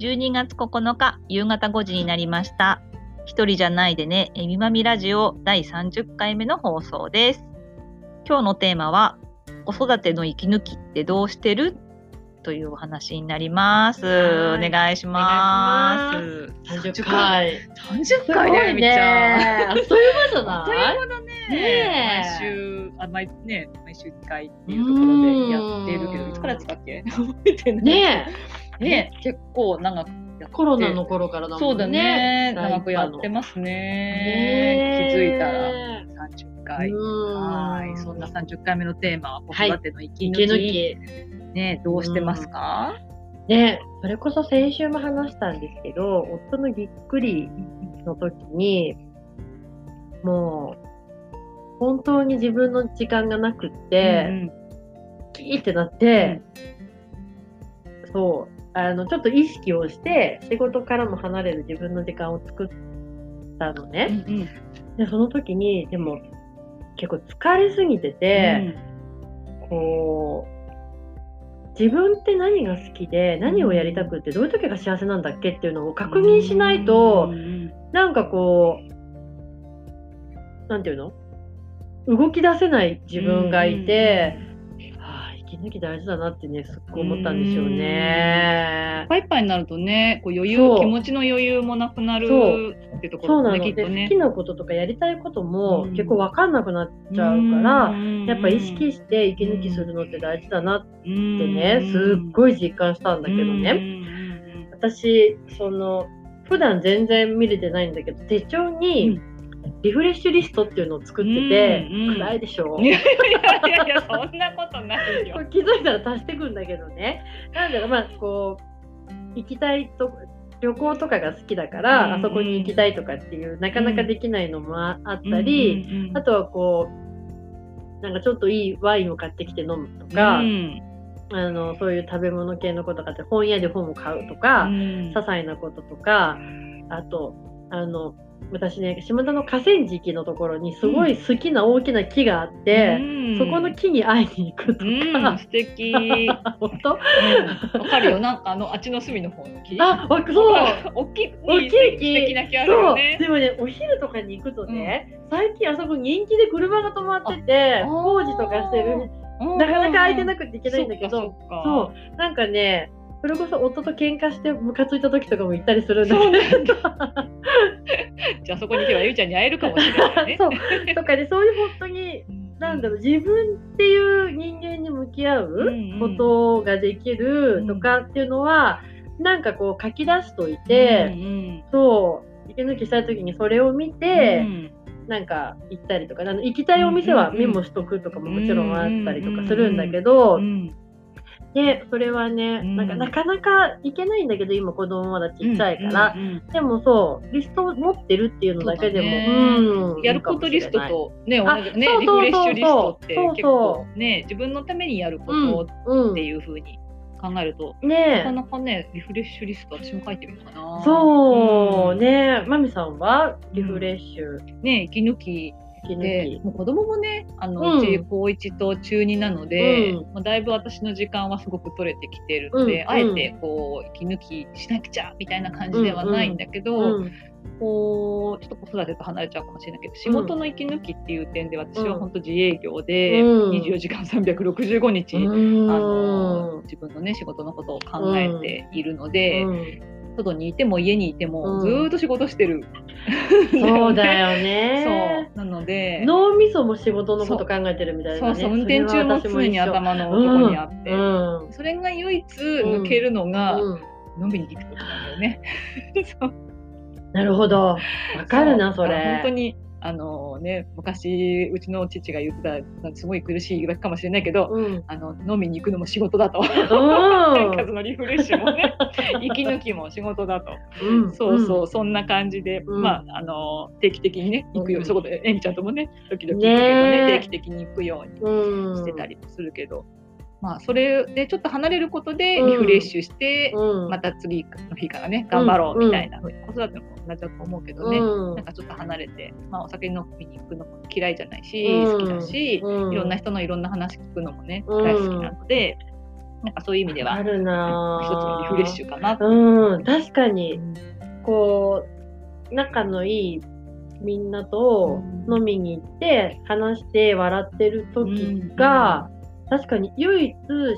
12月9日夕方5時になりました。一人じゃないでね、えみまみラジオ第30回目の放送です。今日のテーマは、子育ての息抜きってどうしてる？というお話になります。おはい願いしまおす。30回。30すご回だよ、いみっちゃん。ね。あっという間じゃあっというない間だね。ねえ毎週、あ、毎、ね、毎週1回っていうところでやってるけど、うんいつからやってたっけ？覚えてない。ねね結構長くやってコロナの頃からだもんね。そうだね。長くやってますね。ね気づいたらね30回。うんはい。そんな30回目のテーマは子育ての息抜き。き。ね、どうしてますか？ね、それこそ先週も話したんですけど、夫のぎっくりの時に、もう、本当に自分の時間がなくって、うんキーってなって、そう、あの、ちょっと意識をして、仕事からも離れる自分の時間を作ったのうんね。うん。で、その時に、でも、結構疲れすぎてて、こう、自分って何が好きで、何をやりたくって、どういう時が幸せなんだっけっていうのを確認しないとうん、うんなんかこう、なんていうの？動き出せない自分がいて、はあ、息抜き大事だなってね、すっごい思ったんですよいっね。ぱいいっぱいになるとね、こう余裕気持ちの余裕もなくなるってとこそうなの。で、ろもね、きっとね。好き。なこととかやりたいこともうん。結構わかんなくなっちゃうから、うん。やっぱ意識して息抜きするのって大事だなってってね、すっごい実感したんだけどね。私その普段全然見れてないんだけど手帳にリフレッシュリストっていうのを作ってて、うんうん暗いでしょ、いやいやいやそんなことないよ。気づいたら足していくんだけどね。なんだろうまあこう行きたいと旅行とかが好きだから、うんうんあそこに行きたいとかっていうなかなかできないのもああったり、うんうんうんあとはこうなんかちょっといいワインを買ってきて飲むとか、うん。あのそういう食べ物系のことがあって本屋で本を買うとか、うん。些細なこととか、あと、あの、私ね、島田の河川敷のところにすごい好きな大きな木があって、うん。そこの木に会いに行くとうん、か、素敵。うん。本当わかるよ。なんかあのあっちの隅の方の木？あ、わそう大きい大きい木。素敵な木あるよね。でもね、お昼とかに行くとね、最近あそこ人気で車が止まってて、工事とかしてる、なかなか空いてなくて行けないんだけど、そう、なんかね、それこそ夫と喧嘩してムカついた時とかも行ったりするんだけど、じゃあそこに行けばゆうちゃんに会えるかもしれないね。そう。とかで、そういう本当になんだろう自分っていう人間に向き合うことができるとかっていうのは、なんかこう書き出しといて、うんそう息抜きしたい時にそれを見うて、ん。なんか行ったりとかあの行きたいお店はうんメモしとくとかももちろんあったりとかするんだけど、うんでそれはね、うん。なんかなかなか行けないんだけど今子供まだちっちゃいから、うんうんでもそうリストを持ってるっていうのだけでもね。うん。やることリストとねあ同じねリフレッシュリストって結構ね自分のためにやることうんうんっていう風に考えると、ね。えなかなかねリフレッシュリスト私も書いてみようかな。そう、ん。ね。マミさんはリフレッシュ、ね息抜きでき。もう子供もねあの、うん。うち高1と中2なので、うん。まあ、だいぶ私の時間はすごく取れてきてるので、うんあえてこう息抜きしなくちゃみたいな感じではないんだけど、うん。こうちょっと子育てと離れちゃうかもしれないけど仕事の息抜きっていう点で私は本当自営業で、うん。24時間365日、うんあの自分のね仕事のことを考えているので、うん外にいても家にいても、うんずーっと仕事してる。そうだよね。そうなので脳みそも仕事のこと考えてるみたいなね。そうそう運転中も常に頭のとこにあって、うん。それが唯一抜けるのが、うん飲みに行くことなんだよね。なるほど。わかるな、それ。本当にあのね昔うちの父が言ってたすごい苦しい言い訳かもしれないけど、うん。あの飲みに行くのも仕事だと。うなんかんそのリフレッシュもね 息抜きも仕事だと、うん。そうそう、そんな感じで、うんまああの定期的にね行くよううんに、そこでえみちゃんともね時々行くけどねねえ定期的に行くようにうん。してたりもするけど、まあそれでちょっと離れることでうんリフレッシュして、うん。また次の日からね頑張ろうみたいな、子育ても同じだと思うけどね、うん。なんかちょっと離れて、まあ、お酒飲みに行くのも嫌いじゃないし、うん。好きだし、うん。いろんな人のいろんな話聞くのもね、うん。大好きなのでなんかそういう意味ではあるな一つのリフレッシュかなと。うん、確かに、こう、仲のいいみんなとうん。飲みに行って、話して笑ってる時が、確かに唯一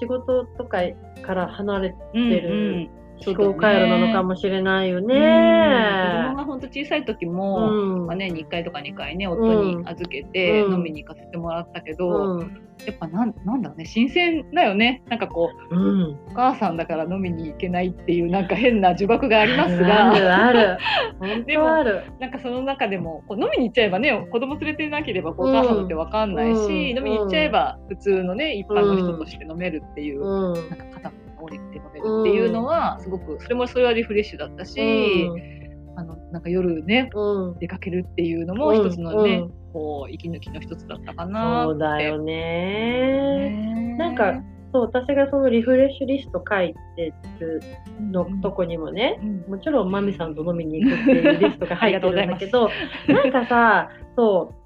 仕事とかから離れてうんるうん思考回路なのかもしれないようん。ね子供。が本当小さい時も、うん。まあ、年に1回とか2回ね夫に預けてうん。飲みに行かせてもらったけど、うんやっぱなんなんだろうね新鮮だよねなんかこううん。お母さんだから飲みに行けないっていうなんか変な呪縛がありますあるがある。本でも。なんかその中でもこう飲みに行っちゃえばね子供連れてなければお母さんだって分かんないし、うん飲みに行っちゃえば普通のね一般の人として飲めるっていう、うん。なんか肩も降りて飲めるっていうのはすごくそれもそれはリフレッシュだったし、あのなんか夜ねうん。うん出かけるっていうのも一つのね、うんこう息抜きの一つだったかな。そうだよね。ねなんかそう、私がそのリフレッシュリスト書いてるのとこにもね、うんもちろんマミさんと飲みに行くっていうリストが入ってるんだけど、なんかさ、そう、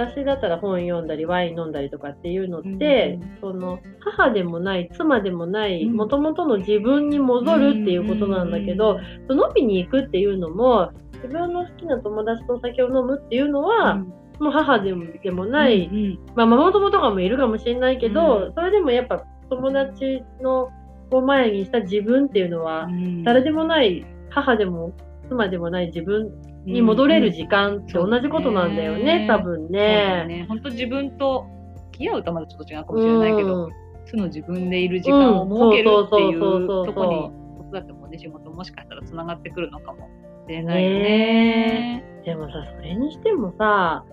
私だったら本読んだりワイン飲んだりとかっていうのって、その母でもない妻でもないうん。もともとの自分に戻るっていうことなんだけど、その飲みに行くっていうのも自分の好きな友達とお酒を飲むっていうのは、もう母でもでもない、うんうん。まあ、ママ友とかもいるかもしれないけど、うん。それでもやっぱ友達のを前にした自分っていうのは、誰でもない母でも妻でもない自分に戻れる時間って同じことなんだよね、うん多分ね。ね。本当自分と付き合うとまだちょっと違うかもしれないけど、うん。その自分でいる時間を設けるっていうとこに子育てもね仕事もしかしたらつながってくるのかもしれないよね。でもさ、それにしてもさ、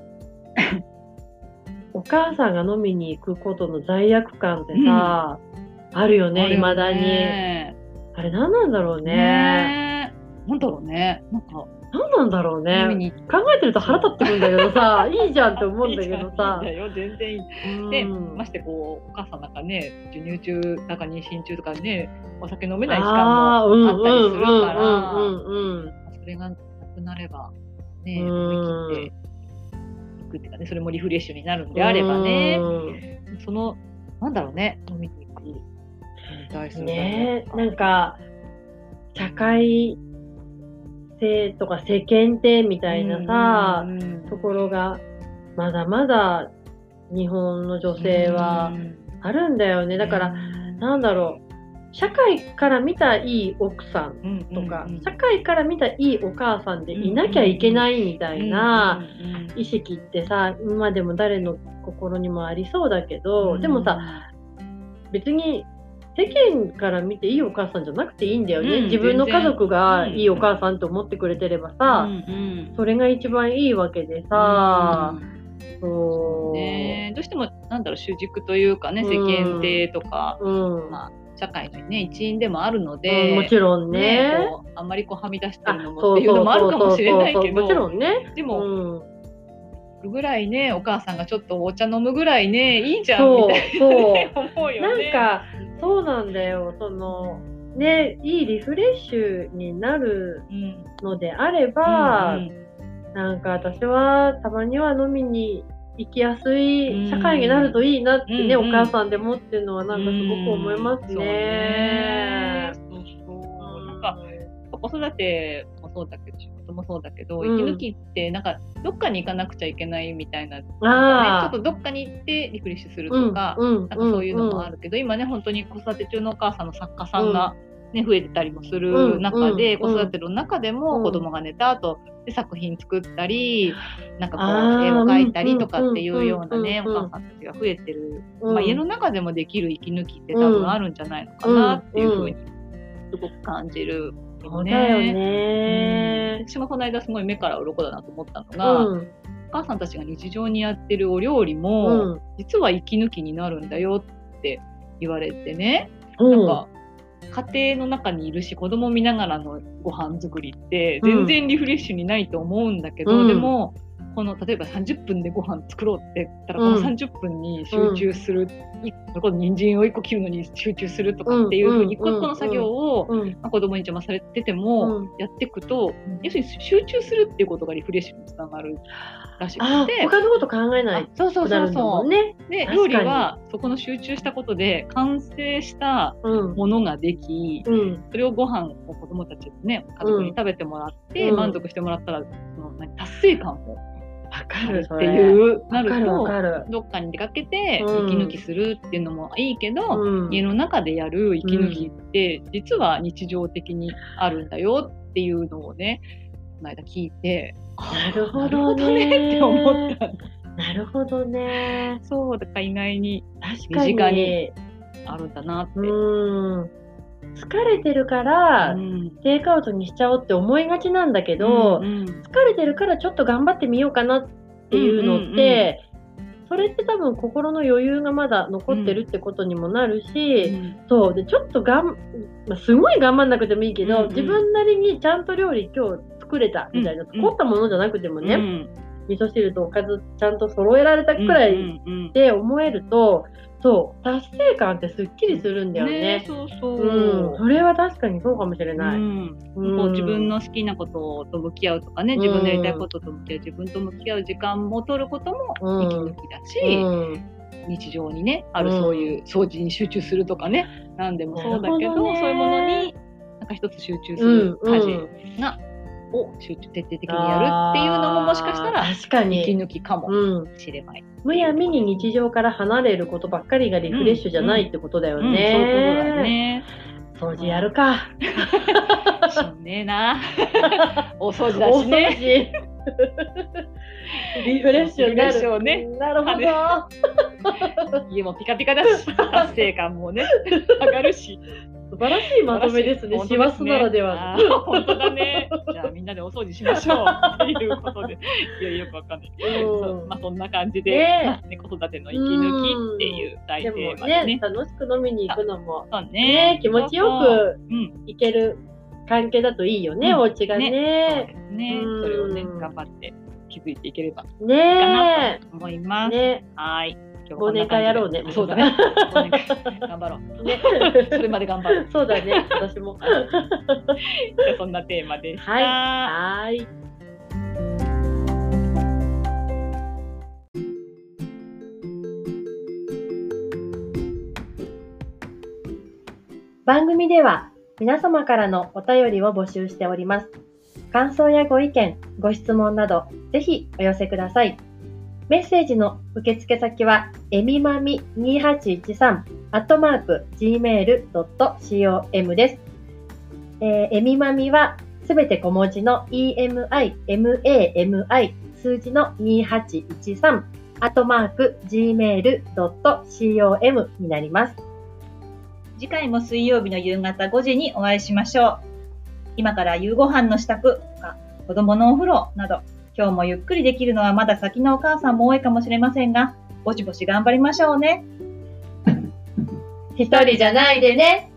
お母さんが飲みに行くことの罪悪感ってさ、あるよね、いまだに。ねあれ何なんだろうね。ねなんだろうね。なんか何なんだろうね。考えてると腹立ってくるんだけどさ、いいじゃんって思うんだけどさいい。よ全然いい。うんで、ましてこうお母さんなんかね授乳中だか妊娠中とかねお酒飲めない期間もあったりするかうんらそれがなくなればねうん思い切っていくっていうかねそれもリフレッシュになるんであればねうんそのなんだろうね飲みに行くに対するねえなんか社会性とか世間体みたいなさ、うんうんうん。ところがまだまだ日本の女性はあるんだよね。だから、なんだろう。社会から見たいい奥さんとか、社会から見たいいお母さんでいなきゃいけないみたいな意識ってさ今でも誰の心にもありそうだけど、でもさ別に世間から見ていいお母さんじゃなくていいんだよね、うん自分の家族がいいお母さんと思ってくれてればうさ、んうん。それが一番いいわけでさ、うんそう。ねどうしてもなんだろう主軸というかね世間体とか、うん。まあ、社会の、ね、一員でもあるのうで、んもちろんね。こうあんまりこうはみ出してるのもっていうのもあるかもしれないけど。もちろんね。でも、うん、ぐらいねお母さんがちょっとお茶飲むぐらいねいいじゃんみたいそう。な 思うよね。なんか、そうなんだよ。その、ね、いいリフレッシュになるうん、のであれば、うんなんか私はたまには飲みに行きやすうんい社会になるといいなってね、うんお母さんでもっていうのはなんかすごく思いますそうね。ね。そうそう。なんか子育てもそうだけどもそうだけど、うん。息抜きってなんかどっかに行かなくちゃいけないみたいな、ね、ちょあっとどっかに行ってリフレッシュするうんとか、うん。なんかそういうのもあるけど、今ね本当に子育て中のお母さんの作家さんがね、増えてたりもする中で、子育ての中でうんも子供が寝た後で作品作ったりなんかこう絵を描いたりとかっていうようなね、お母さんたちが増えてる、うん。まあ、家の中でもできる息抜きって多分あるんじゃないのかなっていうふうにすごく感じるよね。そうだようんね。私もこの間すごい目から鱗だなと思ったのうが、ん。お母さんたちが日常にやってるお料理も、うん。実は息抜きになるんだよって言われてね、うんなんか家庭の中にいるし子供見ながらのご飯作りってうん全然リフレッシュにないと思うんだけど、うんでもこの例えば30分でご飯作ろうって言ったら、うんこの30分に集中する、いこの人参を1個切るのに集中するとかっていうふうに一うん個一個の作業を、うん。まあ子供に邪魔されてても、うんやっていくと、要するに集中するっていうことがリフレッシュにつながるらしあくて。他のこと考えないあそうそうそうそるんだもんね。う。で、料理はそこの集中したことで完成したうん。ものができ、うん。それをご飯を子供たちにね、家族に食べてもらって、うん満足してもらったら、その何達成感もわかあるる、って。いう、なると。どっかに出かけてうん息抜きするっていうのもいいけど、うん家の中でやる息抜きって、実は日常的にあるんだよっていうのをね、この間聞いて、なるほどねね。って思った。なるほどね。そう、だから意外に確かに。身近にあるんだなって。うん。疲れてるから、うん。テイクアウトにしちゃおうって思いがちなんだけど、うんうん。疲れてるからちょっと頑張ってみようかなっていうのって、それって多分心の余裕がまだ残ってるってことにもなるし、そう。でちょっとがん、まあ、すごい頑張んなくてもいいけど、うんうん。自分なりにちゃんと料理今日作れたみたいな、うんうん。凝ったものじゃなくてもね、うん味噌汁とおかずちゃんと揃えられたくらいうんうんうん。って思えると、そう達成感ってすっきりするんだよね。ねそうそう。うん、それは確かにそうかもしれうない。ん。うん。こう自分の好きなことと向き合うとかね、自分のやりたいことと向き合う、自分と向き合う時間も取ることもうん。息抜きだし、うん。日常にね、あるうんそういう掃除に集中するとかね、なんでもそうだけど、そういうものになんか一つ集中すうんる家事が、を集中徹底的にやるっていうのももしかしたら確か息に、抜きかもうん、しれない。むやみに日常から離れることばっかりがリフレッシュじゃないってことだようん、そういうことだね。ね。掃除やるか。しんねえな。お掃除おだし掃ね。除。リフレッシュになる。ねなるほど。家もピカピカだし、達成感もね、上がるし。素晴らしいまとめですね。師走ならでは本当だね。じゃあみんなでお掃除しましょう。っていうことで。いや、よくわかんない。そうまあそんな感じで、ねね、子育ての息抜きっていう大テーマでね。ね、楽しく飲みに行くのも、ねね、気持ちよくうん。行ける関係だといいよね、うんお家がね。ですね。うんそれをね、頑張って気づいていければいいかねなと思います。ねはい。忘年会やろうねそうだね。頑張ろう。ね。それまで頑張る。そうだね、私も。じゃあそんなテーマでした。はい。はーい。番組では皆様からのお便りを募集しております。感想やご意見、ご質問など、ぜひお寄せください。メッセージの受付先は、えみまみ2813、アットマーク、gmail.com です。えーえみまみはすべて小文字の emi, mami, 数字の2813、アットマーク、gmail.com になります。次回も水曜日の夕方5時にお会いしましょう。今から夕ご飯の支度とか、子供のお風呂など、今日もゆっくりできるのはまだ先のお母さんも多いかもしれませんが、ぼちぼち頑張りましょうね。一人じゃないでね。